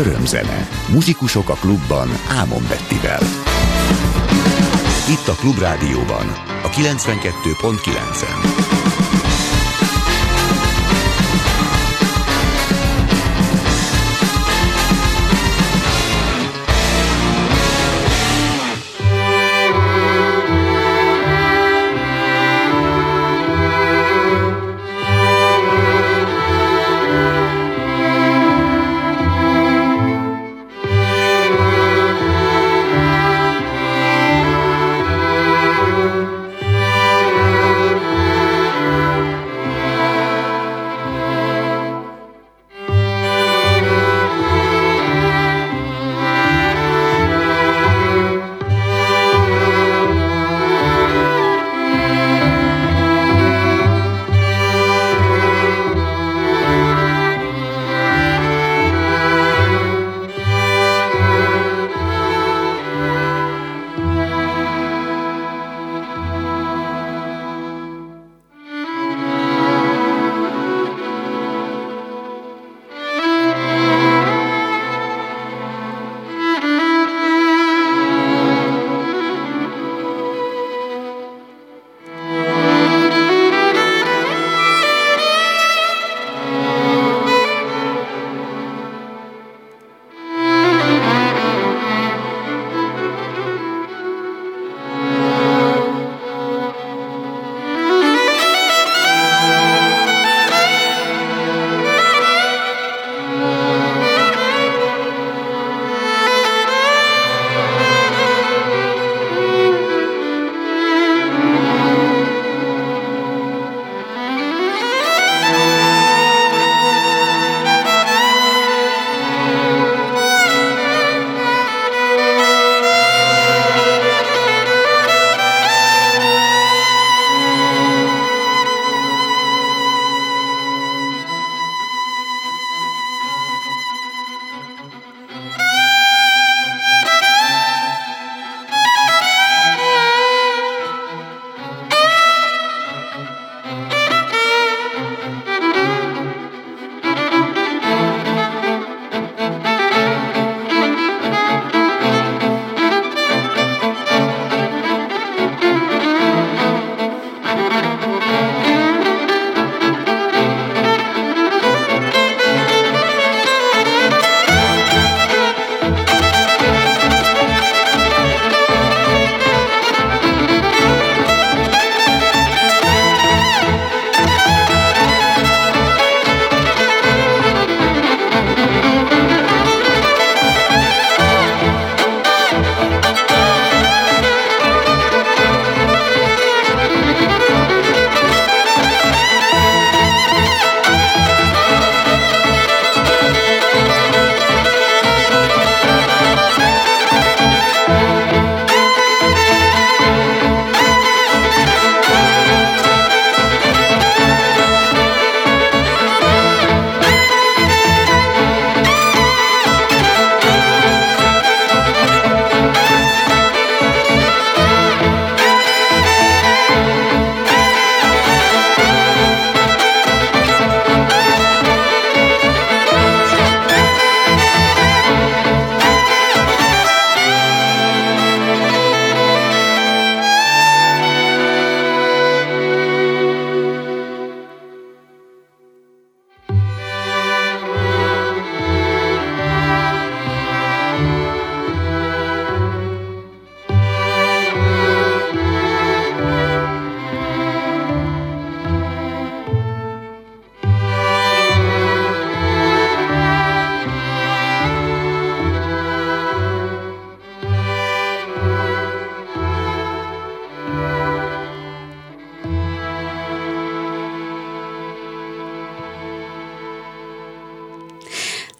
Örömzene. Muzsikusok a klubban Ámon Bettivel. Itt a Klubrádióban, a 92.9-en.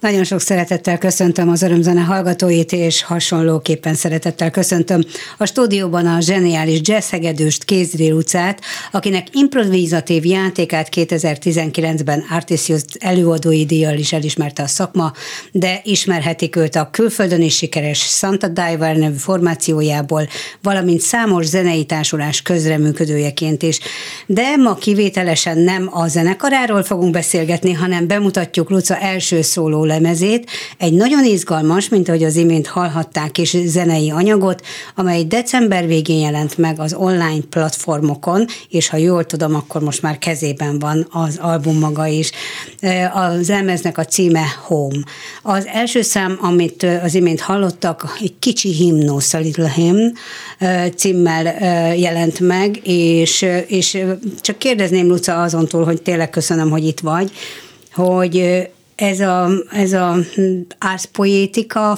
Nagyon sok szeretettel köszöntöm az örömzene hallgatóit, és hasonlóképpen szeretettel köszöntöm a stúdióban a zseniális jazzhegedőst Kézri utcát, akinek improvizatív játékát 2019-ben Artisius előadói díjjal is elismerte a szakma, de ismerhetik őt a külföldön is sikeres Santa Diver nevű formációjából, valamint számos zenei társulás közreműködőjeként is. De ma kivételesen nem a zenekaráról fogunk beszélgetni, hanem bemutatjuk Luca első szóló lemezét, egy nagyon izgalmas, mint ahogy az imént hallhatták is zenei anyagot, amely december végén jelent meg az online platformokon, és ha jól tudom, akkor most már kezében van az album maga is. Az lemeznek a címe Home. Az első szám, amit az imént hallottak, egy kicsi himnusz, a Little Hymn címmel jelent meg, és, és csak kérdezném Luca azon túl, hogy tényleg köszönöm, hogy itt vagy, hogy ez a, ez a árszpoétika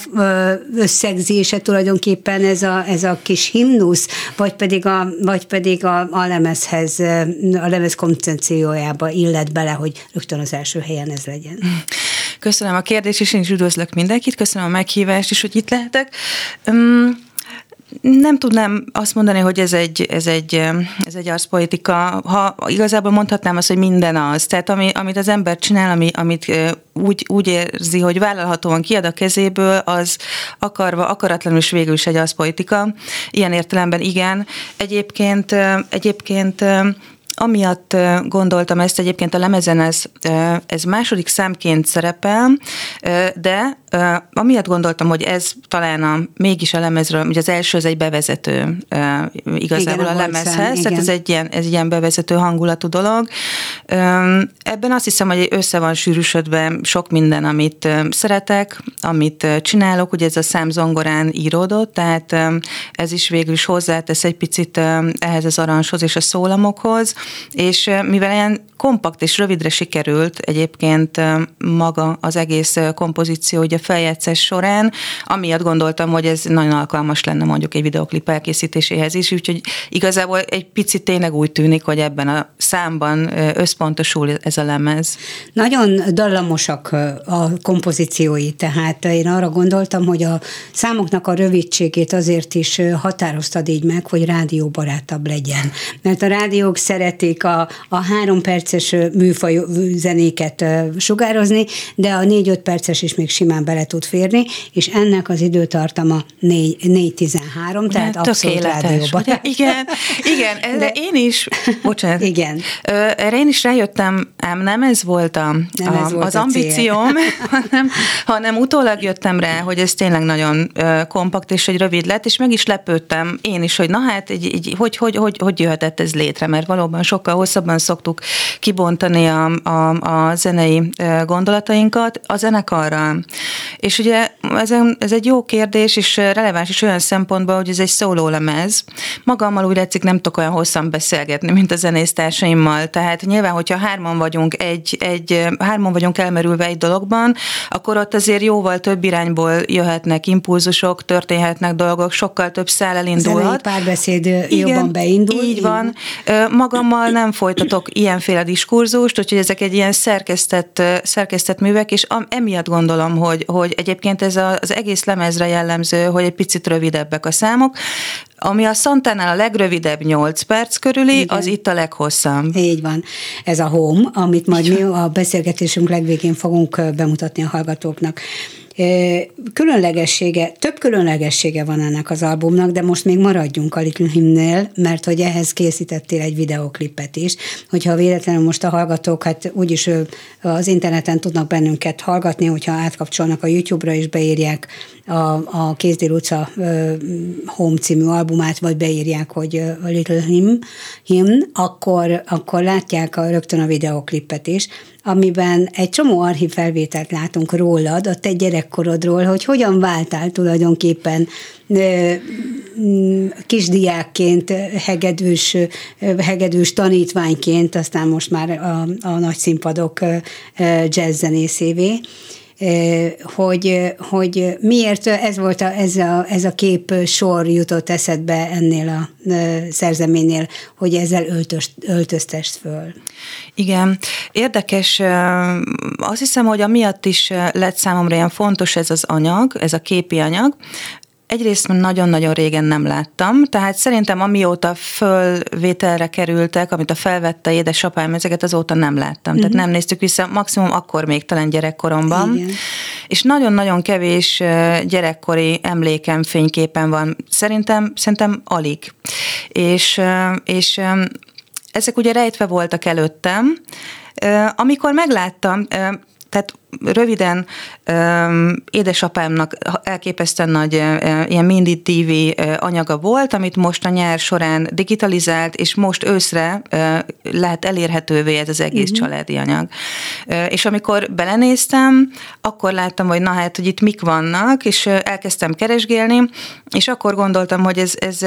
összegzése tulajdonképpen ez a, ez a kis himnusz, vagy pedig a, vagy pedig a, a lemezhez, a lemez koncepciójába illet bele, hogy rögtön az első helyen ez legyen. Köszönöm a kérdést, és én is üdvözlök mindenkit, köszönöm a meghívást is, hogy itt lehetek. Um, nem tudnám azt mondani, hogy ez egy, ez egy, ez egy arszpolitika. Ha igazából mondhatnám azt, hogy minden az. Tehát ami, amit az ember csinál, ami, amit úgy, úgy érzi, hogy vállalhatóan kiad a kezéből, az akarva, akaratlanul is végül is egy arszpolitika. Ilyen értelemben igen. Egyébként, egyébként Amiatt gondoltam ezt egyébként a lemezen, ez, ez második számként szerepel, de amiatt gondoltam, hogy ez talán a, mégis a lemezről, ugye az első az egy bevezető igazából igen, a lemezhez, szám, tehát ez egy, ilyen, ez egy ilyen bevezető hangulatú dolog. Ebben azt hiszem, hogy össze van sűrűsödve sok minden, amit szeretek, amit csinálok, ugye ez a szám zongorán íródott, tehát ez is végül is hozzátesz egy picit ehhez az arancshoz és a szólamokhoz, és mivel ilyen kompakt és rövidre sikerült egyébként maga az egész kompozíció ugye feljegyzés során, amiatt gondoltam, hogy ez nagyon alkalmas lenne mondjuk egy videoklip elkészítéséhez is, úgyhogy igazából egy picit tényleg úgy tűnik, hogy ebben a számban összpontosul ez a lemez. Nagyon dallamosak a kompozíciói, tehát én arra gondoltam, hogy a számoknak a rövidségét azért is határoztad így meg, hogy rádióbarátabb legyen. Mert a rádiók szeretik a, a három perces műfaj zenéket sugározni, de a négy-öt perces is még simán bele tud férni, és ennek az időtartama 4-13, tehát abszolút rádióban. Igen, igen, erre De, én is, bocsánat. Igen. Erre én is rájöttem, ám nem ez volt, a, nem a, ez volt az ambícióm, hanem, hanem utólag jöttem rá, hogy ez tényleg nagyon kompakt és egy rövid lett, és meg is lepődtem én is, hogy na hát, egy, egy, hogy, hogy, hogy, hogy jöhetett ez létre, mert valóban sokkal hosszabban szoktuk kibontani a, a, a zenei gondolatainkat a zenekarral. És ugye ez, ez egy jó kérdés, és releváns is olyan szempontból, hogy ez egy lemez. Magammal úgy látszik nem tudok olyan hosszan beszélgetni, mint a zenésztársaimmal. Tehát nyilván, hogyha hárman vagyunk egy, egy hárman vagyunk elmerülve egy dologban, akkor ott azért jóval több irányból jöhetnek impulzusok, történhetnek dolgok, sokkal több szál elindulhat. Zenei párbeszéd Igen, jobban beindul. Így van. Magammal nem folytatok ilyenféle diskurzust, úgyhogy ezek egy ilyen szerkesztett, szerkesztett művek, és emiatt gondolom, hogy, hogy egyébként ez az egész lemezre jellemző, hogy egy picit rövidebbek a számok. Ami a Santánál a legrövidebb 8 perc körüli, Igen. az itt a leghosszabb. Így van. Ez a Home, amit majd mi a beszélgetésünk legvégén fogunk bemutatni a hallgatóknak. Különlegessége, több különlegessége van ennek az albumnak, de most még maradjunk a Little Hymnél, mert hogy ehhez készítettél egy videoklipet is, hogyha véletlenül most a hallgatók, hát úgyis az interneten tudnak bennünket hallgatni, hogyha átkapcsolnak a YouTube-ra és beírják a, a Kézdél utca Home című albumát, vagy beírják, hogy a Little Hymn, hymn akkor, akkor látják a, rögtön a videoklipet is, amiben egy csomó archív felvételt látunk rólad, a te gyerekkorodról, hogy hogyan váltál tulajdonképpen kisdiákként, hegedűs, hegedűs tanítványként, aztán most már a, a nagy színpadok jazzzenészévé hogy, hogy miért ez volt a, ez, a, ez a kép sor jutott eszedbe ennél a szerzeménynél, hogy ezzel öltöst, öltöztest föl. Igen, érdekes, azt hiszem, hogy amiatt is lett számomra ilyen fontos ez az anyag, ez a képi anyag, Egyrészt nagyon-nagyon régen nem láttam, tehát szerintem amióta fölvételre kerültek, amit a felvette édesapám, ezeket azóta nem láttam. Uh-huh. Tehát mhm. nem néztük vissza, maximum akkor még talán gyerekkoromban. Igen. És nagyon-nagyon kevés gyerekkori emlékem fényképen van. Szerintem, szerintem alig. És, és ezek ugye rejtve voltak előttem. Amikor megláttam, tehát röviden édesapámnak elképesztően nagy ilyen Mindy TV anyaga volt, amit most a nyár során digitalizált, és most őszre lehet elérhetővé ez az egész uh-huh. családi anyag. És amikor belenéztem, akkor láttam, hogy na hát, hogy itt mik vannak, és elkezdtem keresgélni, és akkor gondoltam, hogy ez, ez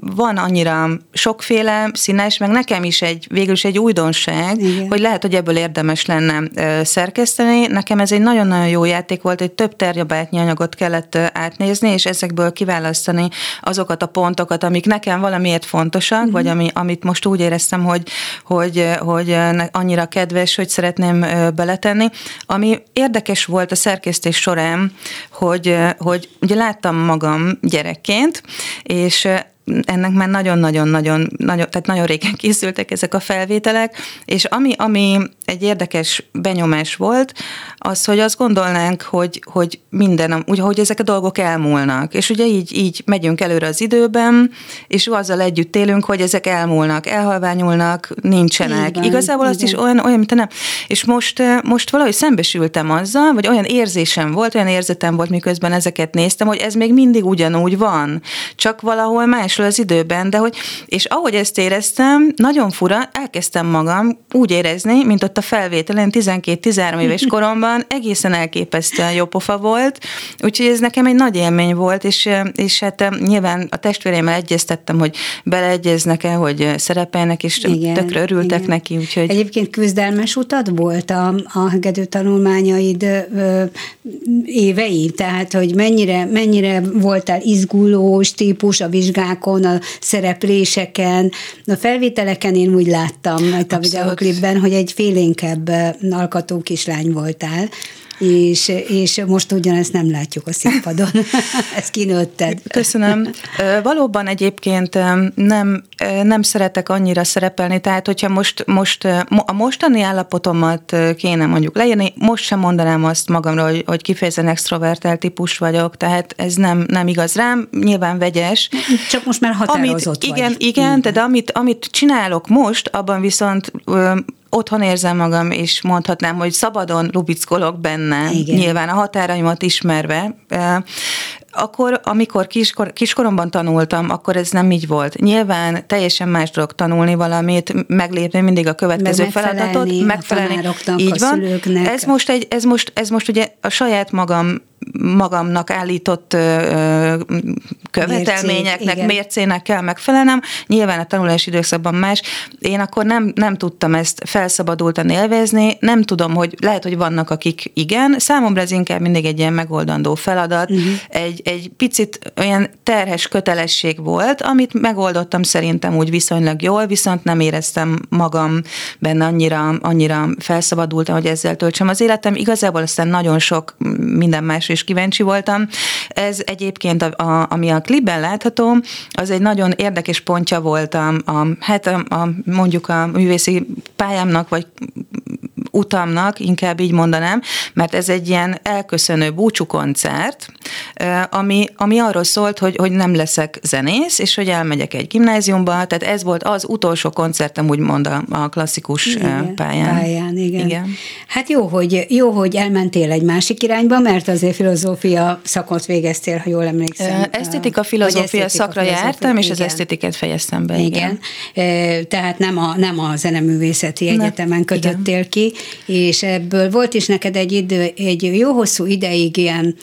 van annyira sokféle színes, meg nekem is egy, végül is egy újdonság, Igen. hogy lehet, hogy ebből érdemes lenne szerkeszteni. Nekem ez egy nagyon-nagyon jó játék volt, egy több terjabátnyi anyagot kellett átnézni, és ezekből kiválasztani azokat a pontokat, amik nekem valamiért fontosak, uh-huh. vagy ami, amit most úgy éreztem, hogy, hogy, hogy annyira kedves, hogy szeretném beletenni. Ami érdekes volt a szerkesztés során, hogy, hogy ugye láttam magam gyerekként, és ennek már nagyon-nagyon-nagyon, nagyon, tehát nagyon régen készültek ezek a felvételek, és ami, ami egy érdekes benyomás volt, az, hogy azt gondolnánk, hogy, hogy minden, úgy, hogy ezek a dolgok elmúlnak, és ugye így, így megyünk előre az időben, és azzal együtt élünk, hogy ezek elmúlnak, elhalványulnak, nincsenek. Igen, Igazából igen. azt is olyan, olyan, mint nem. És most, most valahogy szembesültem azzal, vagy olyan érzésem volt, olyan érzetem volt, miközben ezeket néztem, hogy ez még mindig ugyanúgy van, csak valahol más másról az időben, de hogy, és ahogy ezt éreztem, nagyon fura, elkezdtem magam úgy érezni, mint ott a felvételen 12-13 éves koromban, egészen elképesztően jó pofa volt, úgyhogy ez nekem egy nagy élmény volt, és, és hát nyilván a testvéreimmel egyeztettem, hogy beleegyeznek-e, hogy szerepelnek, és igen, tökre örültek igen. neki. Úgyhogy... Egyébként küzdelmes utad volt a, a hegedű tanulmányaid ö, évei, tehát hogy mennyire, mennyire voltál izgulós típus a vizsgák videókon, a szerepléseken, a felvételeken én úgy láttam majd a videoklipben, hogy egy félénkebb alkató kislány voltál, és, és most ugyanezt nem látjuk a színpadon. Ezt kinőtted. Köszönöm. Valóban egyébként nem, nem szeretek annyira szerepelni, tehát hogyha most, most a mostani állapotomat kéne mondjuk leírni, most sem mondanám azt magamról, hogy, hogy kifejezetten extrovertált típus vagyok, tehát ez nem, nem igaz rám, nyilván vegyes. Csak most már határozott amit, vagy. Igen, igen, de amit, amit csinálok most, abban viszont otthon érzem magam, és mondhatnám, hogy szabadon lubickolok benne, Igen. nyilván a határaimat ismerve akkor, amikor kiskor, kiskoromban tanultam, akkor ez nem így volt. Nyilván teljesen más dolog tanulni valamit, meglépni mindig a következő Meg feladatot, megfelelni. A így van. Szülőknek. Ez most, egy, ez, most, ez most ugye a saját magam magamnak állított követelményeknek, Mércé, mércének kell megfelelnem. Nyilván a tanulási időszakban más. Én akkor nem, nem tudtam ezt felszabadultan élvezni, nem tudom, hogy lehet, hogy vannak, akik igen. Számomra ez inkább mindig egy ilyen megoldandó feladat, uh-huh. egy, egy picit olyan terhes kötelesség volt, amit megoldottam szerintem úgy viszonylag jól, viszont nem éreztem magam benne annyira, annyira felszabadultam, hogy ezzel töltsem az életem. Igazából aztán nagyon sok minden más is kíváncsi voltam. Ez egyébként, a, a, ami a klipben látható, az egy nagyon érdekes pontja volt a, a, hát a, a, mondjuk a művészi pályámnak, vagy utamnak, inkább így mondanám, mert ez egy ilyen elköszönő búcsú koncert, ami, ami arról szólt, hogy, hogy nem leszek zenész, és hogy elmegyek egy gimnáziumba, tehát ez volt az utolsó koncertem, úgymond a, a klasszikus igen, pályán. pályán igen. igen. Hát jó hogy, jó, hogy elmentél egy másik irányba, mert azért filozófia szakot végeztél, ha jól emlékszem. Esztétika filozófia esztétika, szakra filozófia, jártam, és igen. az esztétikát fejeztem be. Igen. igen. Tehát nem a, nem a zeneművészeti egyetemen kötöttél igen. ki, és ebből volt is neked egy idő, egy jó hosszú ideig ilyen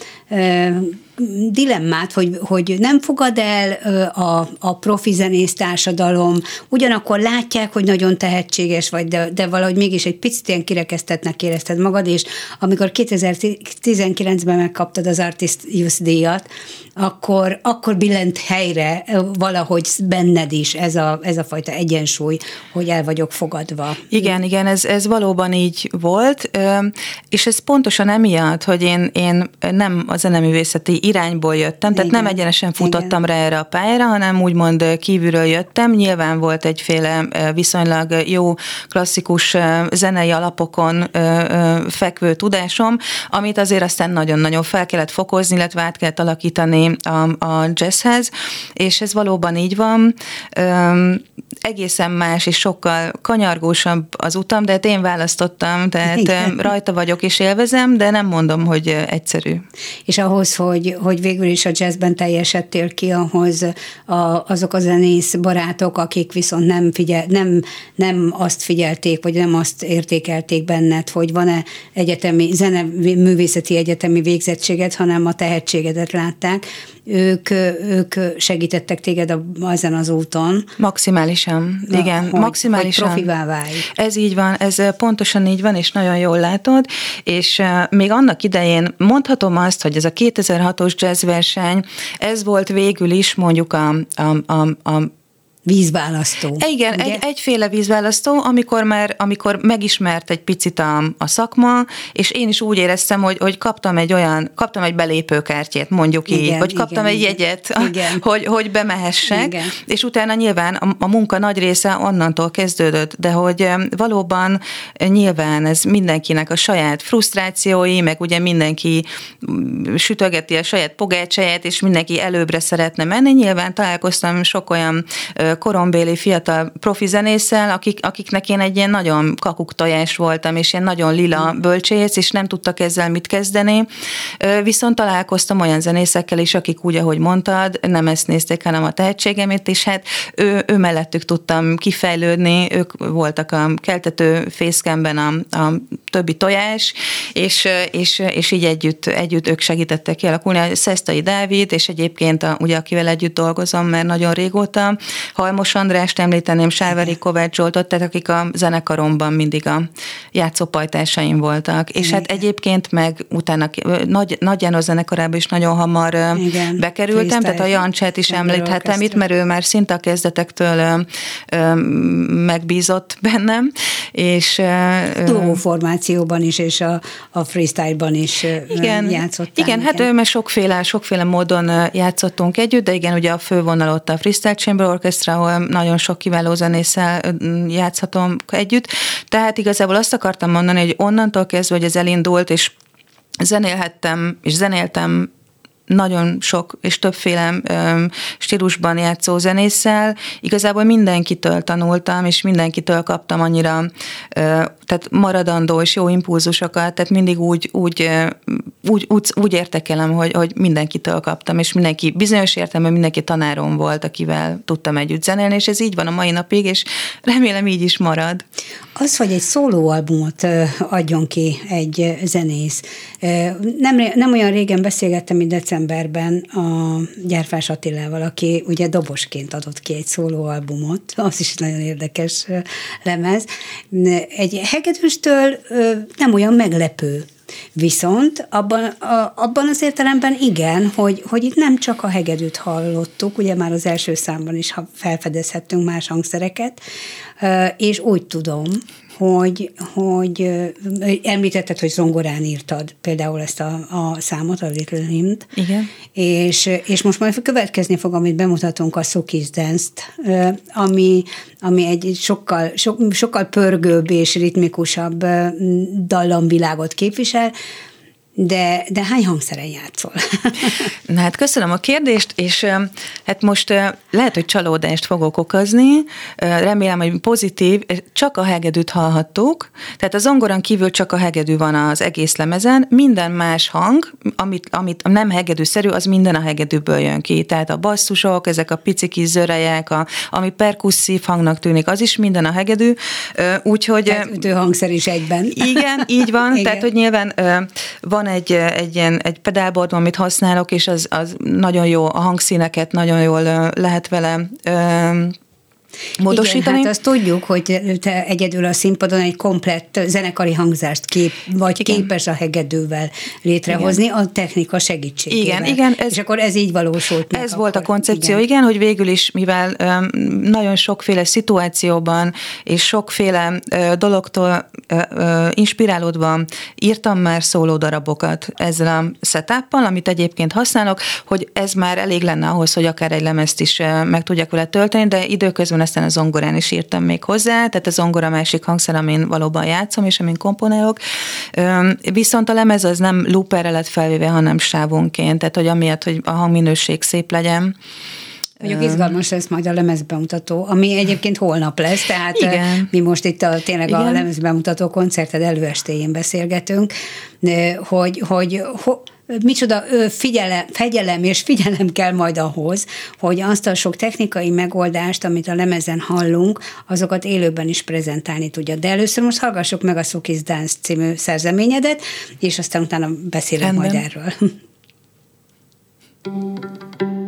dilemmát, hogy, hogy nem fogad el a, a profi zenész társadalom, ugyanakkor látják, hogy nagyon tehetséges vagy, de, de valahogy mégis egy picit ilyen kirekesztetnek érezted magad, és amikor 2019-ben megkaptad az Artist díjat, akkor, akkor billent helyre valahogy benned is ez a, ez a fajta egyensúly, hogy el vagyok fogadva. Igen, igen, ez, ez valóban így volt, és ez pontosan emiatt, hogy én, én nem a zeneművészeti irányból jöttem, tehát Igen. nem egyenesen futottam Igen. rá erre a pályára, hanem úgymond kívülről jöttem. Nyilván volt egyféle viszonylag jó klasszikus zenei alapokon fekvő tudásom, amit azért aztán nagyon-nagyon fel kellett fokozni, illetve át kellett alakítani a, a jazzhez, és ez valóban így van. Egészen más és sokkal kanyargósabb az utam, de hát én választottam, tehát Igen. rajta vagyok és élvezem, de nem mondom, hogy egyszerű. És ahhoz, hogy, hogy végül is a jazzben teljesedtél ki, ahhoz a, azok a zenész barátok, akik viszont nem, figyel, nem, nem azt figyelték, vagy nem azt értékelték benned, hogy van-e egyetemi, zene, művészeti egyetemi végzettséged, hanem a tehetségedet látták, ők, ők segítettek téged a, ezen az úton. Maximálisan, Na, igen, hogy, maximálisan. Hogy profivá válj. Ez így van, ez pontosan így van, és nagyon jól látod, és még annak idején mondhatom azt, hogy ez a 2006-os jazzverseny, ez volt végül is mondjuk a, a, a, a vízválasztó. Igen, egy, egyféle vízválasztó, amikor már amikor megismert egy picit a, a szakma, és én is úgy éreztem, hogy, hogy kaptam egy olyan, kaptam egy belépőkártyát, mondjuk igen, így, vagy kaptam igen, egy jegyet, igen. hogy, hogy bemehessek, igen. és utána nyilván a, a munka nagy része onnantól kezdődött, de hogy valóban nyilván ez mindenkinek a saját frusztrációi, meg ugye mindenki mm, sütögeti a saját pogácsáját, és mindenki előbbre szeretne menni. Nyilván találkoztam sok olyan korombéli fiatal profi zenésszel, akik, akiknek én egy ilyen nagyon kakuk tojás voltam, és ilyen nagyon lila mm. bölcsész, és nem tudtak ezzel mit kezdeni. Viszont találkoztam olyan zenészekkel is, akik úgy, ahogy mondtad, nem ezt nézték, hanem a tehetségemét, és hát ő, ő mellettük tudtam kifejlődni, ők voltak a keltető fészkemben a, a többi tojás, és, és, és így együtt, együtt ők segítettek kialakulni. A Szesztai Dávid, és egyébként a, ugye akivel együtt dolgozom, mert nagyon régóta, Halmos Andrást említeném, Sáveri Kovács Zsoltot, tehát akik a zenekaromban mindig a játszópajtásaim voltak. És Igen. hát egyébként meg utána Nagy, Nagy János zenekarában is nagyon hamar Igen. bekerültem, tehát a Jancsát is említhetem itt, mert ő már szinte a kezdetektől ö, ö, megbízott bennem. És, Duo formációban is, és a, a freestyle-ban is igen, játszottál. Igen, hát ő mert sokféle, sokféle módon játszottunk együtt, de igen, ugye a fővonal ott a Freestyle Chamber Orchestra, ahol nagyon sok kiváló zenésszel játszhatom együtt. Tehát igazából azt akartam mondani, hogy onnantól kezdve, hogy ez elindult, és zenélhettem, és zenéltem nagyon sok és többféle ö, stílusban játszó zenésszel. Igazából mindenkitől tanultam, és mindenkitől kaptam annyira ö, tehát maradandó és jó impulzusokat, tehát mindig úgy, úgy, úgy, úgy, úgy értekelem, hogy, hogy mindenkitől kaptam, és mindenki bizonyos értelemben mindenki tanárom volt, akivel tudtam együtt zenélni, és ez így van a mai napig, és remélem így is marad. Az, hogy egy szólóalbumot adjon ki egy zenész. Nem, nem olyan régen beszélgettem itt decemberben a Gyárfás Attilával, aki ugye dobosként adott ki egy szólóalbumot, az is nagyon érdekes lemez. Egy hegedűstől nem olyan meglepő. Viszont abban, a, abban az értelemben igen, hogy, hogy itt nem csak a hegedűt hallottuk, ugye már az első számban is felfedezhettünk más hangszereket, és úgy tudom, hogy, hogy említetted, hogy zongorán írtad például ezt a, a számot, a Little hymn Igen. És, és most majd következni fog, amit bemutatunk a Sukis Dance-t, ami, ami egy sokkal, so, sokkal pörgőbb és ritmikusabb dallamvilágot képvisel, de, de hány hangszeren játszol? Na hát köszönöm a kérdést, és hát most lehet, hogy csalódást fogok okozni, remélem, hogy pozitív, csak a hegedűt hallhattuk, tehát a zongoran kívül csak a hegedű van az egész lemezen, minden más hang, amit, amit nem hegedűszerű, az minden a hegedűből jön ki, tehát a basszusok, ezek a pici kis zörejek, a, ami perkusszív hangnak tűnik, az is minden a hegedű, úgyhogy... Tehát hangszer is egyben. Igen, így van, igen. tehát hogy nyilván van van egy, egy ilyen egy pedálbordom, amit használok, és az, az nagyon jó, a hangszíneket nagyon jól lehet vele módosítani. Igen, hát azt tudjuk, hogy te egyedül a színpadon egy komplett zenekari hangzást kép, vagy igen. képes a hegedővel létrehozni igen. a technika segítségével. Igen, igen. Ez, és akkor ez így valósult meg. Ez akkor. volt a koncepció, igen. igen, hogy végül is, mivel um, nagyon sokféle szituációban és sokféle uh, dologtól uh, uh, inspirálódva írtam már szóló darabokat ezzel a setup amit egyébként használok, hogy ez már elég lenne ahhoz, hogy akár egy lemezt is meg tudjak vele tölteni, de időközben aztán a zongorán is írtam még hozzá, tehát a zongora másik hangszer, amin valóban játszom, és amin komponálok. Viszont a lemez az nem looperre lett felvéve, hanem sávonként, tehát hogy amiatt, hogy a hangminőség szép legyen, Mondjuk izgalmas lesz majd a lemezbemutató, ami egyébként holnap lesz, tehát Igen. mi most itt a, tényleg Igen. a lemezbemutató koncerted előestéjén beszélgetünk, hogy, hogy, hogy micsoda figyelem, fegyelem és figyelem kell majd ahhoz, hogy azt a sok technikai megoldást, amit a lemezen hallunk, azokat élőben is prezentálni tudja. De először most hallgassuk meg a Sukis Dance című szerzeményedet, és aztán utána beszélek Rendben. majd erről.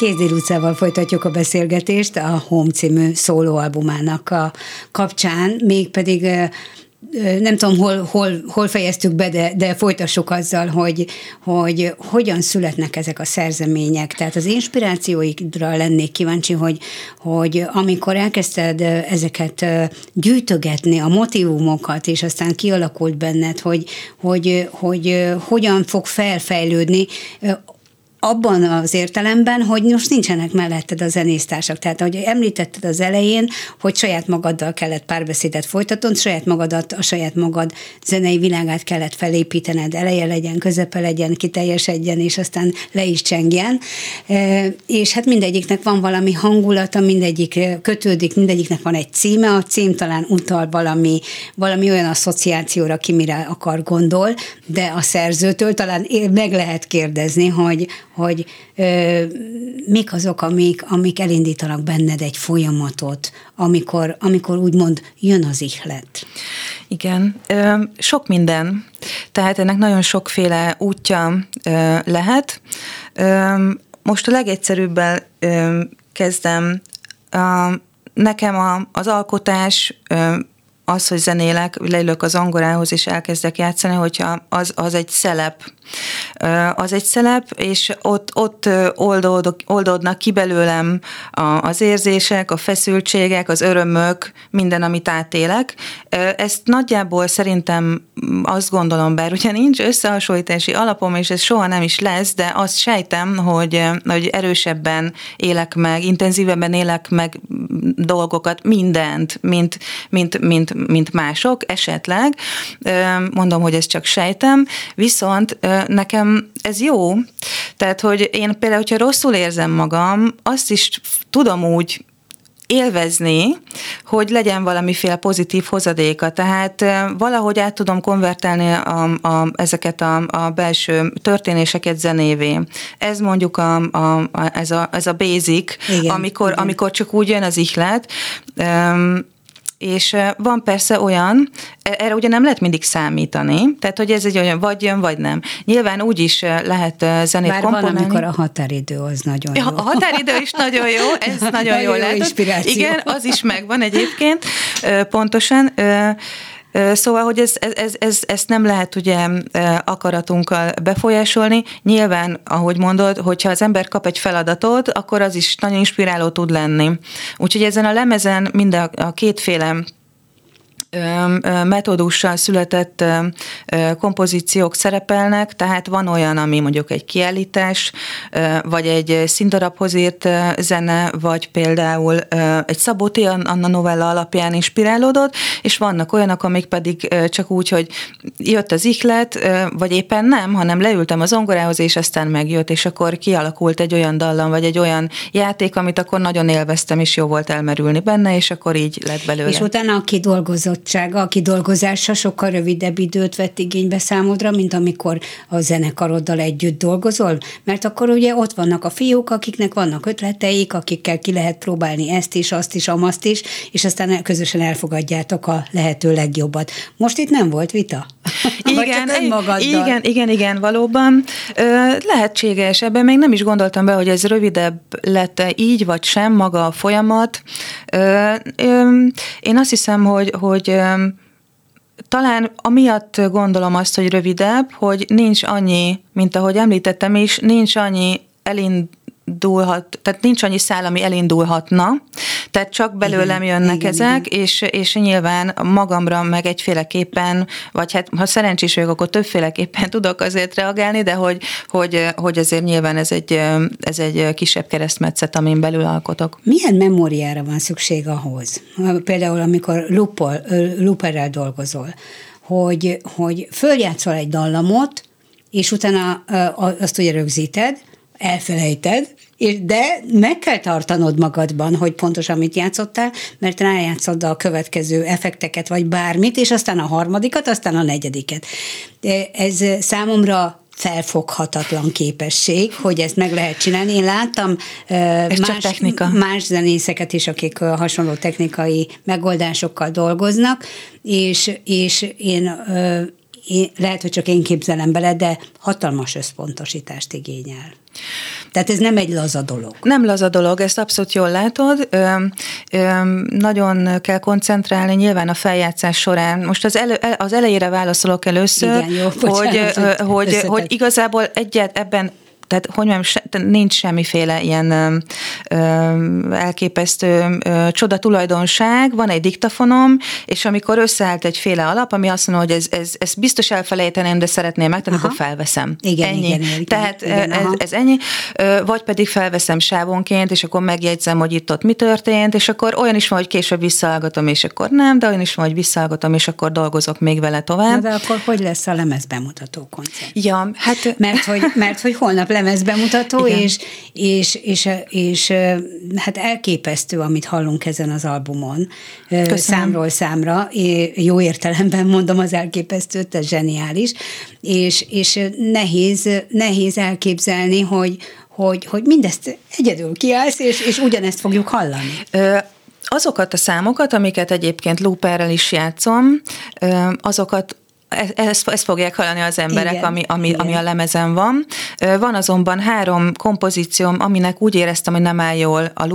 Kézdél utcával folytatjuk a beszélgetést a Home című szólóalbumának a kapcsán, mégpedig nem tudom, hol, hol, hol fejeztük be, de, de folytassuk azzal, hogy, hogy hogyan születnek ezek a szerzemények. Tehát az inspirációikra lennék kíváncsi, hogy, hogy amikor elkezdted ezeket gyűjtögetni, a motivumokat, és aztán kialakult benned, hogy, hogy, hogy hogyan fog felfejlődni, abban az értelemben, hogy most nincsenek melletted a zenésztársak. Tehát, ahogy említetted az elején, hogy saját magaddal kellett párbeszédet folytatnod, saját magadat, a saját magad zenei világát kellett felépítened, eleje legyen, közepe legyen, kiteljesedjen, és aztán le is csengjen. E, és hát mindegyiknek van valami hangulata, mindegyik kötődik, mindegyiknek van egy címe, a cím talán utal valami, valami olyan asszociációra, ki mire akar gondol, de a szerzőtől talán meg lehet kérdezni, hogy hogy ö, mik azok, amik, amik elindítanak benned egy folyamatot, amikor, amikor úgymond jön az ihlet. Igen, ö, sok minden. Tehát ennek nagyon sokféle útja ö, lehet. Ö, most a legegyszerűbbel ö, kezdem. A, nekem a, az alkotás ö, az, hogy zenélek, leülök az angorához és elkezdek játszani, hogyha az, az egy szelep. Az egy szelep, és ott, ott oldódok, oldódnak ki belőlem az érzések, a feszültségek, az örömök, minden, amit átélek. Ezt nagyjából szerintem azt gondolom, bár ugye nincs összehasonlítási alapom, és ez soha nem is lesz, de azt sejtem, hogy, hogy erősebben élek meg, intenzívebben élek meg dolgokat, mindent, mint, mint, mint, mint mások esetleg. Mondom, hogy ezt csak sejtem, viszont nekem ez jó. Tehát, hogy én például, hogyha rosszul érzem magam, azt is tudom úgy élvezni, hogy legyen valamiféle pozitív hozadéka. Tehát valahogy át tudom konvertálni a, a, ezeket a, a belső történéseket zenévé. Ez mondjuk a, a, a, ez, a, ez a basic, igen, amikor, igen. amikor csak úgy jön az ihlet. Um, és van persze olyan, e, erre ugye nem lehet mindig számítani, tehát hogy ez egy olyan vagy jön, vagy nem. Nyilván úgy is lehet zenét Bár komponálni. van, amikor a határidő az nagyon jó. A határidő is nagyon jó, ez nagyon jó lehet. Igen, az is megvan egyébként, pontosan. Szóval, hogy ez, ez, ez, ezt nem lehet ugye akaratunkkal befolyásolni. Nyilván, ahogy mondod, hogyha az ember kap egy feladatot, akkor az is nagyon inspiráló tud lenni. Úgyhogy ezen a lemezen mind a, a kétféle metódussal született kompozíciók szerepelnek, tehát van olyan, ami mondjuk egy kiállítás, vagy egy színdarabhoz írt zene, vagy például egy Szabó Anna novella alapján inspirálódott, és vannak olyanok, amik pedig csak úgy, hogy jött az ihlet, vagy éppen nem, hanem leültem az ongorához, és aztán megjött, és akkor kialakult egy olyan dallam, vagy egy olyan játék, amit akkor nagyon élveztem, és jó volt elmerülni benne, és akkor így lett belőle. És utána a kidolgozott adottsága, a kidolgozása sokkal rövidebb időt vett igénybe számodra, mint amikor a zenekaroddal együtt dolgozol? Mert akkor ugye ott vannak a fiúk, akiknek vannak ötleteik, akikkel ki lehet próbálni ezt is, azt is, amazt is, és aztán közösen elfogadjátok a lehető legjobbat. Most itt nem volt vita? Igen, igen, igen, igen, valóban. Lehetséges, ebben még nem is gondoltam be, hogy ez rövidebb lett így vagy sem maga a folyamat. Én azt hiszem, hogy, hogy talán amiatt gondolom azt, hogy rövidebb, hogy nincs annyi, mint ahogy említettem is, nincs annyi elind elindulhat, tehát nincs annyi szál, ami elindulhatna, tehát csak belőlem igen, jönnek igen, ezek, igen. És, és nyilván magamra meg egyféleképpen, vagy hát ha szerencsés vagyok, akkor többféleképpen tudok azért reagálni, de hogy, hogy, hogy azért nyilván ez egy, ez egy kisebb keresztmetszet, amin belül alkotok. Milyen memóriára van szükség ahhoz? Például, amikor lupol, luperrel dolgozol, hogy, hogy följátszol egy dallamot, és utána azt ugye rögzíted, elfelejted, de meg kell tartanod magadban, hogy pontosan mit játszottál, mert rájátszod a következő effekteket, vagy bármit, és aztán a harmadikat, aztán a negyediket. Ez számomra felfoghatatlan képesség, hogy ezt meg lehet csinálni. Én láttam Ez más, technika. más zenészeket is, akik hasonló technikai megoldásokkal dolgoznak, és, és én, én lehet, hogy csak én képzelem bele, de hatalmas összpontosítást igényel. Tehát ez nem egy laza dolog. Nem laza dolog, ezt abszolút jól látod. Ö, ö, nagyon kell koncentrálni nyilván a feljátszás során. Most az, elő, az elejére válaszolok először, Igen, jó, bocsánat, hogy, hogy, hogy, hogy igazából egyet ebben tehát hogy mondjam, se, nincs semmiféle ilyen ö, ö, elképesztő ö, csoda tulajdonság, van egy diktafonom, és amikor összeállt egyféle alap, ami azt mondja, hogy ez, ez, ez biztos elfelejteném, de szeretném megtenni, akkor felveszem. Igen, ennyi. igen, igen, Tehát igen, ez, ez ennyi. Vagy pedig felveszem sávonként, és akkor megjegyzem, hogy itt ott mi történt, és akkor olyan is van, hogy később visszahallgatom, és akkor nem, de olyan is van, hogy visszahallgatom, és akkor dolgozok még vele tovább. Na de akkor hogy lesz a lemez bemutató koncert? Ja, hát... Mert hogy, mert hogy holnap lemezbemutató, és, és, és, és, hát elképesztő, amit hallunk ezen az albumon, Köszönöm. számról számra. Jó értelemben mondom az elképesztőt, ez zseniális, és, és nehéz, nehéz elképzelni, hogy, hogy, hogy mindezt egyedül kiállsz, és, és ugyanezt fogjuk hallani. Ö, azokat a számokat, amiket egyébként looperrel is játszom, azokat ezt, ezt fogják hallani az emberek, igen, ami, ami, igen. ami a lemezen van. Van azonban három kompozícióm, aminek úgy éreztem, hogy nem áll jól a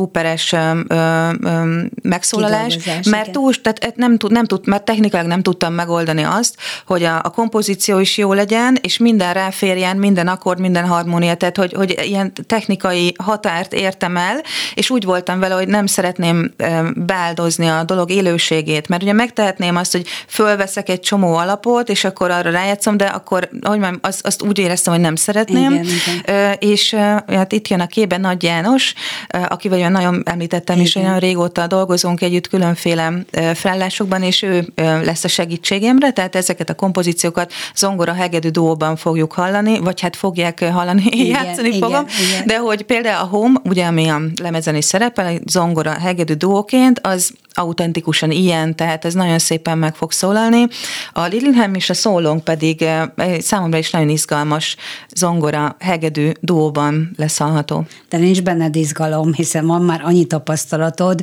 ö, ö, megszólalás, mert túl, tehát nem, tud, nem tud, mert technikailag nem tudtam megoldani azt, hogy a, a kompozíció is jó legyen, és minden ráférjen, minden akkord, minden harmónia, tehát hogy, hogy ilyen technikai határt értem el, és úgy voltam vele, hogy nem szeretném beáldozni a dolog élőségét, mert ugye megtehetném azt, hogy fölveszek egy csomó alapot, volt, és akkor arra rájátszom, de akkor, hogy mondjam, azt, azt úgy éreztem, hogy nem szeretném. Igen, igen. És hát itt jön a képben Nagy János, aki vagy nagyon említettem igen. is, olyan régóta dolgozunk együtt különféle felállásokban, és ő lesz a segítségemre, tehát ezeket a kompozíciókat zongora hegedű duóban fogjuk hallani, vagy hát fogják hallani, igen, játszani igen, fogom, igen. de hogy például a Home, ugye ami a lemezen is szerepel, zongora hegedű duóként, az autentikusan ilyen, tehát ez nagyon szépen meg fog szólalni. A Lillingham és a szólónk pedig számomra is nagyon izgalmas zongora, hegedű duóban lesz hallható. De nincs benned izgalom, hiszen van már annyi tapasztalatod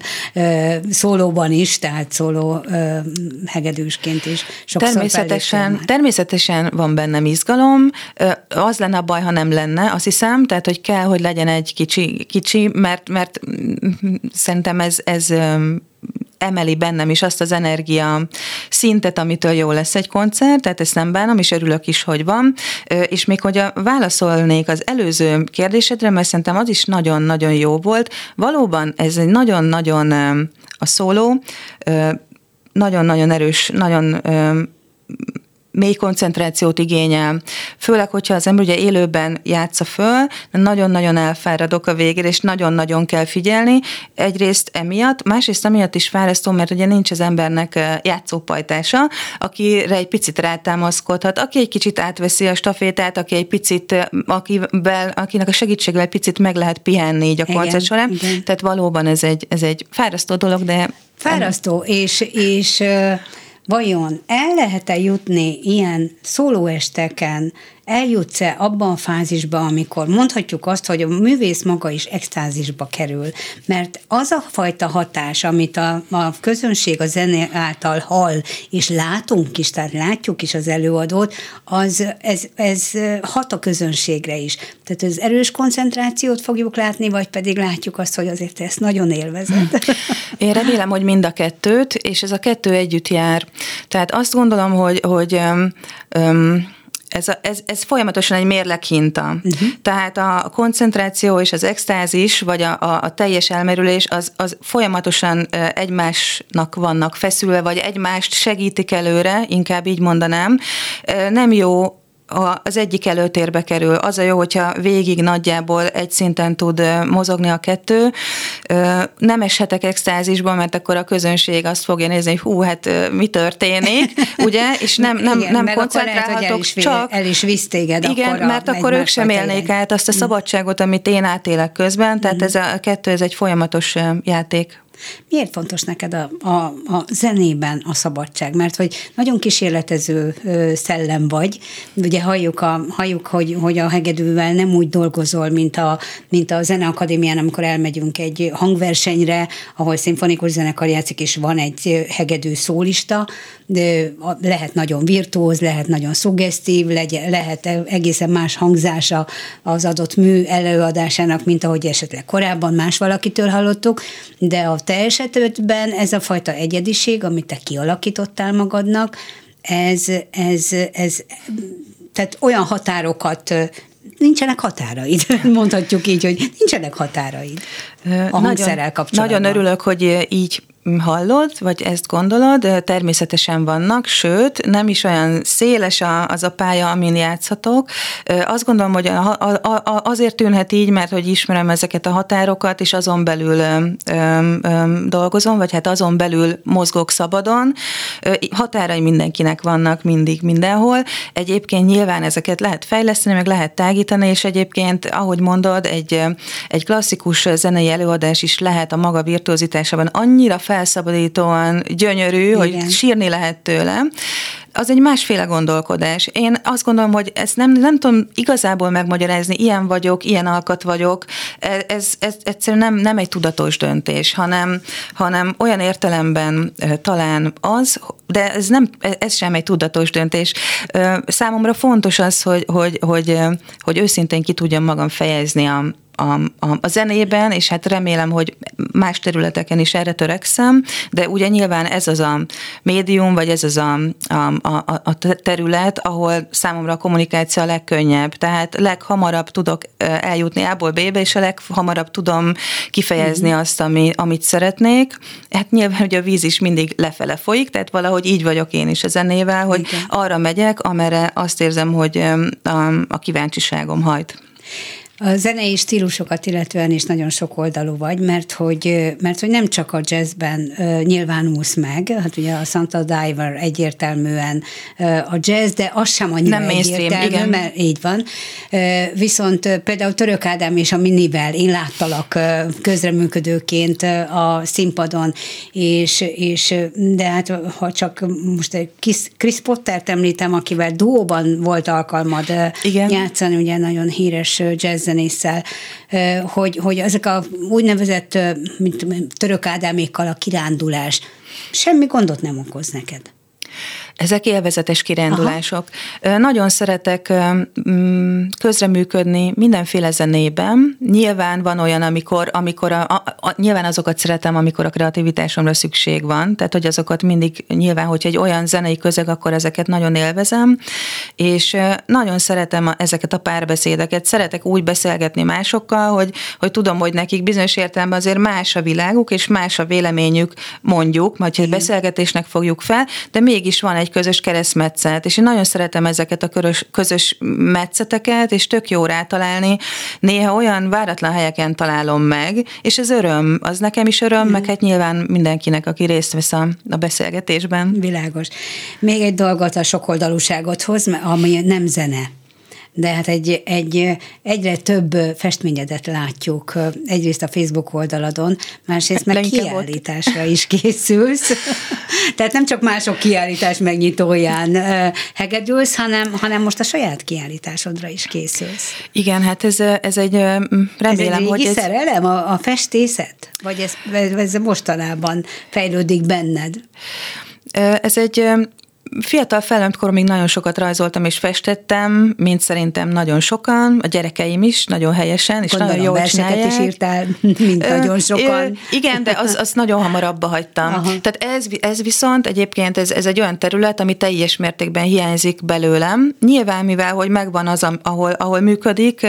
szólóban is, tehát szóló hegedűsként is. Természetesen, természetesen van bennem izgalom, az lenne a baj, ha nem lenne, azt hiszem, tehát hogy kell, hogy legyen egy kicsi, kicsi mert, mert szerintem ez, ez emeli bennem is azt az energia szintet, amitől jó lesz egy koncert, tehát ezt nem bánom, és örülök is, hogy van. És még hogy a válaszolnék az előző kérdésedre, mert szerintem az is nagyon-nagyon jó volt. Valóban ez egy nagyon-nagyon a szóló, nagyon-nagyon erős, nagyon mély koncentrációt igényel, főleg, hogyha az ember ugye élőben játsza föl, nagyon-nagyon elfáradok a végére, és nagyon-nagyon kell figyelni. Egyrészt emiatt, másrészt emiatt is fárasztó, mert ugye nincs az embernek játszópajtása, akire egy picit rátámaszkodhat, aki egy kicsit átveszi a stafétát, aki egy picit, akivel, akinek a segítségével picit meg lehet pihenni így a koncert során. Igen. Tehát valóban ez egy, ez egy fárasztó dolog, de... Fárasztó, és, és vajon el lehet-e jutni ilyen szólóesteken eljutsz-e abban a fázisba, amikor mondhatjuk azt, hogy a művész maga is extázisba kerül, mert az a fajta hatás, amit a, a közönség a zené által hall, és látunk is, tehát látjuk is az előadót, az, ez, ez hat a közönségre is. Tehát az erős koncentrációt fogjuk látni, vagy pedig látjuk azt, hogy azért ezt nagyon élvezett. Én remélem, hogy mind a kettőt, és ez a kettő együtt jár. Tehát azt gondolom, hogy, hogy um, um, ez, a, ez, ez folyamatosan egy mérleghinta. Uh-huh. Tehát a koncentráció és az extázis, vagy a, a, a teljes elmerülés, az, az folyamatosan egymásnak vannak feszülve, vagy egymást segítik előre, inkább így mondanám. Nem jó az egyik előtérbe kerül. Az a jó, hogyha végig nagyjából egy szinten tud mozogni a kettő. Nem eshetek extázisba, mert akkor a közönség azt fogja nézni, hogy hú, hát mi történik, ugye? És nem, nem, igen, nem koncentrálhatok, lehet, el is, csak... El is visz téged Igen, akkor mert akkor ők sem élnék át azt a hm. szabadságot, amit én átélek közben, tehát mm. ez a kettő, ez egy folyamatos játék. Miért fontos neked a, a, a zenében a szabadság? Mert hogy nagyon kísérletező szellem vagy, ugye halljuk, a, halljuk hogy, hogy a hegedűvel nem úgy dolgozol, mint a, mint a Zeneakadémián, amikor elmegyünk egy hangversenyre, ahol szimfonikus zenekar játszik, és van egy hegedű szólista, de lehet nagyon virtuóz, lehet nagyon szuggesztív, lehet egészen más hangzása az adott mű előadásának, mint ahogy esetleg korábban más valakitől hallottuk, de a te esetedben ez a fajta egyediség, amit te kialakítottál magadnak, ez, ez, ez tehát olyan határokat nincsenek határaid. Mondhatjuk így, hogy nincsenek határaid a hangszerrel kapcsolatban. Nagyon örülök, hogy így hallod, vagy ezt gondolod, természetesen vannak, sőt, nem is olyan széles az a pálya, amin játszhatok. Azt gondolom, hogy azért tűnhet így, mert hogy ismerem ezeket a határokat, és azon belül dolgozom, vagy hát azon belül mozgok szabadon. Határai mindenkinek vannak mindig, mindenhol. Egyébként nyilván ezeket lehet fejleszteni, meg lehet tágítani, és egyébként, ahogy mondod, egy, egy klasszikus zenei előadás is lehet a maga virtuozitásában annyira felszabadítóan gyönyörű, Igen. hogy sírni lehet tőle az egy másféle gondolkodás. Én azt gondolom, hogy ezt nem, nem tudom igazából megmagyarázni, ilyen vagyok, ilyen alkat vagyok, ez, ez, ez egyszerűen nem, nem egy tudatos döntés, hanem, hanem olyan értelemben talán az, de ez, nem, ez sem egy tudatos döntés. Számomra fontos az, hogy, hogy, hogy, hogy őszintén ki tudjam magam fejezni a, a, a, a zenében, és hát remélem, hogy más területeken is erre törekszem, de ugye nyilván ez az a médium, vagy ez az a, a, a, a terület, ahol számomra a kommunikáció a legkönnyebb. Tehát leghamarabb tudok eljutni A-ból B-be, és a leghamarabb tudom kifejezni mm-hmm. azt, ami, amit szeretnék. Hát nyilván, hogy a víz is mindig lefele folyik, tehát valahogy így vagyok én is a zenével, hogy Igen. arra megyek, amerre azt érzem, hogy a, a kíváncsiságom hajt. A zenei stílusokat illetően is nagyon sok oldalú vagy, mert hogy, mert hogy nem csak a jazzben nyilvánulsz meg, hát ugye a Santa Diver egyértelműen a jazz, de az sem annyira nem egyértelmű, igen. mert így van. Viszont például Török Ádám és a Minivel én láttalak közreműködőként a színpadon, és, és de hát ha csak most egy Chris Pottert említem, akivel duóban volt alkalmad igen. játszani, ugye nagyon híres jazz zenésszel, hogy, hogy ezek a úgynevezett mint török Ádámékkal a kirándulás semmi gondot nem okoz neked. Ezek élvezetes kirándulások. Aha. Nagyon szeretek mm, közreműködni mindenféle zenében. Nyilván van olyan, amikor, amikor a, a, a, nyilván azokat szeretem, amikor a kreativitásomra szükség van, tehát hogy azokat mindig nyilván, hogyha egy olyan zenei közeg, akkor ezeket nagyon élvezem, és nagyon szeretem ezeket a párbeszédeket. Szeretek úgy beszélgetni másokkal, hogy, hogy tudom, hogy nekik bizonyos értelemben azért más a világuk, és más a véleményük, mondjuk, majd hogy beszélgetésnek fogjuk fel, de mégis van egy közös keresztmetszet, és én nagyon szeretem ezeket a körös, közös metszeteket, és tök jó rátalálni. Néha olyan váratlan helyeken találom meg, és ez öröm, az nekem is öröm, mm. meg hát nyilván mindenkinek, aki részt vesz a, a beszélgetésben. Világos. Még egy dolgot a sokoldalúságodhoz, ami nem zene de hát egy, egy, egyre több festményedet látjuk egyrészt a Facebook oldaladon, másrészt meg kiállításra is készülsz. Tehát nem csak mások kiállítás megnyitóján hegedülsz, hanem, hanem most a saját kiállításodra is készülsz. Igen, hát ez, ez egy, remélem, ez egy hogy ez... szerelem, a, a festészet? Vagy ez, ez mostanában fejlődik benned? Ez egy fiatal felnőtt még nagyon sokat rajzoltam és festettem, mint szerintem nagyon sokan, a gyerekeim is nagyon helyesen, és Gondolom, nagyon jól csinálják. is írtál, mint nagyon sokan. Ö, igen, de az, az nagyon hamar abba hagytam. Aha. Tehát ez, ez viszont egyébként ez, ez egy olyan terület, ami teljes mértékben hiányzik belőlem. Nyilván, mivel hogy megvan az, ahol, ahol működik,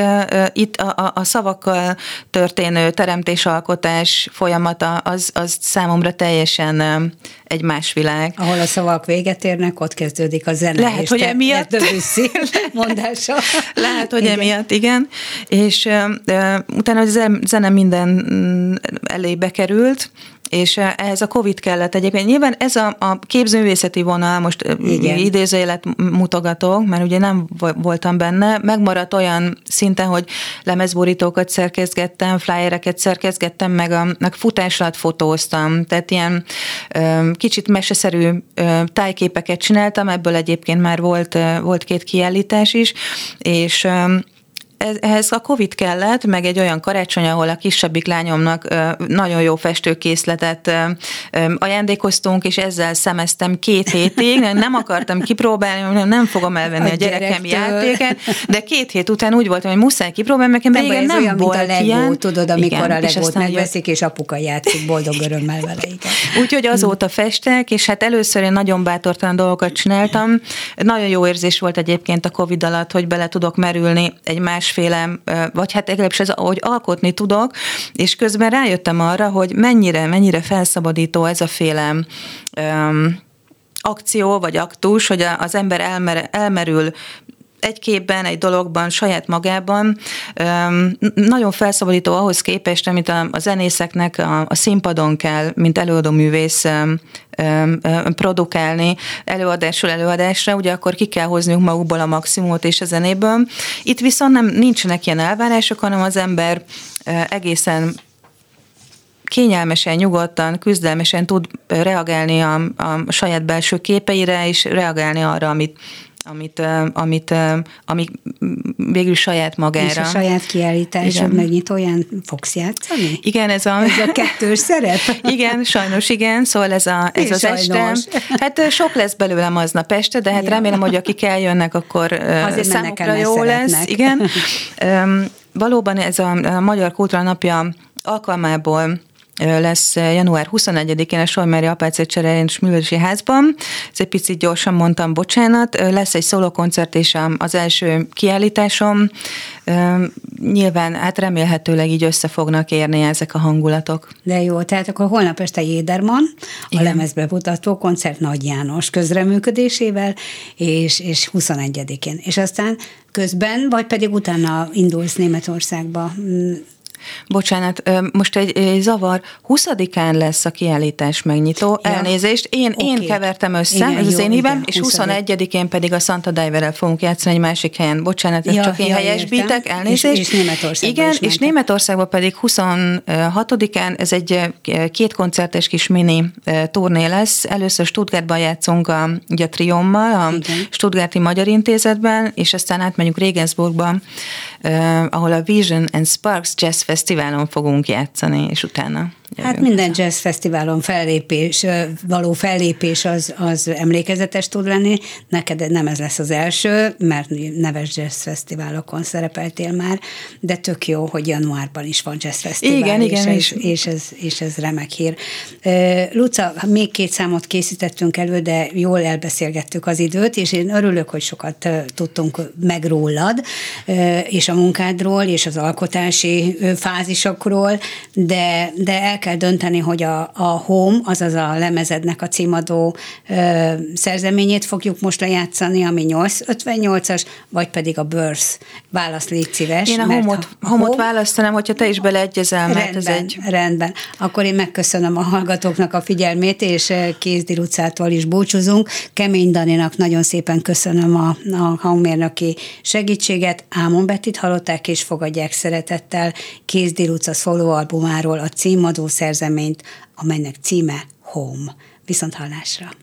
itt a, a, a szavakkal történő teremtésalkotás folyamata, az, az számomra teljesen egy más világ. Ahol a szavak véget érnek, ott kezdődik a zene. Lehet, hogy emiatt. mondása. Lehet, hogy igen. emiatt, igen. És uh, utána a zene minden mm, elébe került, és ehhez a Covid kellett egyébként. Nyilván ez a, a képzőművészeti vonal, most Igen. idézőjelet mutogatok, mert ugye nem voltam benne, megmaradt olyan szinten, hogy lemezborítókat szerkezgettem, flyereket szerkezgettem, meg a meg futás alatt fotóztam, tehát ilyen kicsit meseszerű tájképeket csináltam, ebből egyébként már volt, volt két kiállítás is, és ehhez a Covid kellett, meg egy olyan karácsony, ahol a kisebbik lányomnak nagyon jó festőkészletet ajándékoztunk, és ezzel szemeztem két hétig, nem akartam kipróbálni, nem fogom elvenni a, a gyerekem játékát, de két hét után úgy voltam, hogy muszáj kipróbálni, nekem nem régen nem olyan, volt mint a Lego, ilyen. tudod, amikor igen, a Legót megveszik, és apuka játszik boldog örömmel vele. Úgyhogy azóta festek, és hát először én nagyon bátortalan dolgokat csináltam. Nagyon jó érzés volt egyébként a Covid alatt, hogy bele tudok merülni egy más másféle, vagy hát legalábbis ez, hogy alkotni tudok, és közben rájöttem arra, hogy mennyire, mennyire felszabadító ez a féle akció vagy aktus, hogy az ember elmer, elmerül egy képben, egy dologban, saját magában nagyon felszabadító ahhoz képest, amit a, a zenészeknek a, a színpadon kell, mint előadó művész produkálni előadásról előadásra, ugye akkor ki kell hozniuk magukból a maximumot és a zenéből. Itt viszont nem nincsenek ilyen elvárások, hanem az ember egészen kényelmesen, nyugodtan, küzdelmesen tud reagálni a, a saját belső képeire, és reagálni arra, amit, amit, amit, amit végül saját magára. És a saját kiállításod megnyitóján fogsz játszani? Igen, ez a... Ez a kettős szerep? Igen, sajnos igen, szóval ez, a, ez az este. Hát sok lesz belőlem aznap este, de hát ja. remélem, hogy akik eljönnek, akkor Azért számukra jó szeretnek. lesz. Igen. Valóban ez a, a Magyar Kultúra Napja alkalmából lesz január 21-én a Solmári Apáce Cserélés Művelési Házban. Ez egy picit gyorsan mondtam, bocsánat. Lesz egy szólókoncert és az első kiállításom. Nyilván hát remélhetőleg így össze fognak érni ezek a hangulatok. De jó, tehát akkor holnap este Jéderman, a lemezbemutató koncert Nagy János közreműködésével, és, és 21-én. És aztán közben, vagy pedig utána indulsz Németországba Bocsánat, most egy, zavar, 20-án lesz a kiállítás megnyitó, ja. elnézést, én, okay. én kevertem össze, igen, ez jó, az én hívem, és 21-én pedig a Santa Dive-rel fogunk játszani egy másik helyen. Bocsánat, ez ja, csak én ja, helyesbítek, elnézést. És, és Németországban Igen, és Németországban pedig 26-án, ez egy két koncertes kis mini turné lesz. Először Stuttgartban játszunk a, ugye a Triommal, a igen. Stuttgarti Magyar Intézetben, és aztán átmegyünk Regensburgba, ahol a Vision and Sparks Jazz Fesztiválon fogunk játszani, és utána Hát minden jazz fesztiválon fellépés, való fellépés az, az emlékezetes tud lenni. Neked nem ez lesz az első, mert neves jazz fesztiválokon szerepeltél már, de tök jó, hogy januárban is van jazz fesztivál. Igen, és igen. Ez, és, és, ez, és ez remek hír. Luca, még két számot készítettünk elő, de jól elbeszélgettük az időt, és én örülök, hogy sokat tudtunk meg rólad, és a munkádról, és az alkotási fázisokról, de, de el kell dönteni, hogy a, a Home, azaz a lemezednek a címadó ö, szerzeményét fogjuk most lejátszani, ami 858-as, vagy pedig a Birth. Válasz, légy szíves. Én a Home-ot, a home home választanám, hogyha te is beleegyezel, mert rendben, ez egy... Rendben. Akkor én megköszönöm a hallgatóknak a figyelmét, és Kézdi Lucától is búcsúzunk. Kemény Daninak nagyon szépen köszönöm a, a hangmérnöki segítséget. Ámon Bettit hallották, és fogadják szeretettel Kézdi Luca szólóalbumáról a címadó szerzeményt, amelynek címe Home. Viszont hallásra!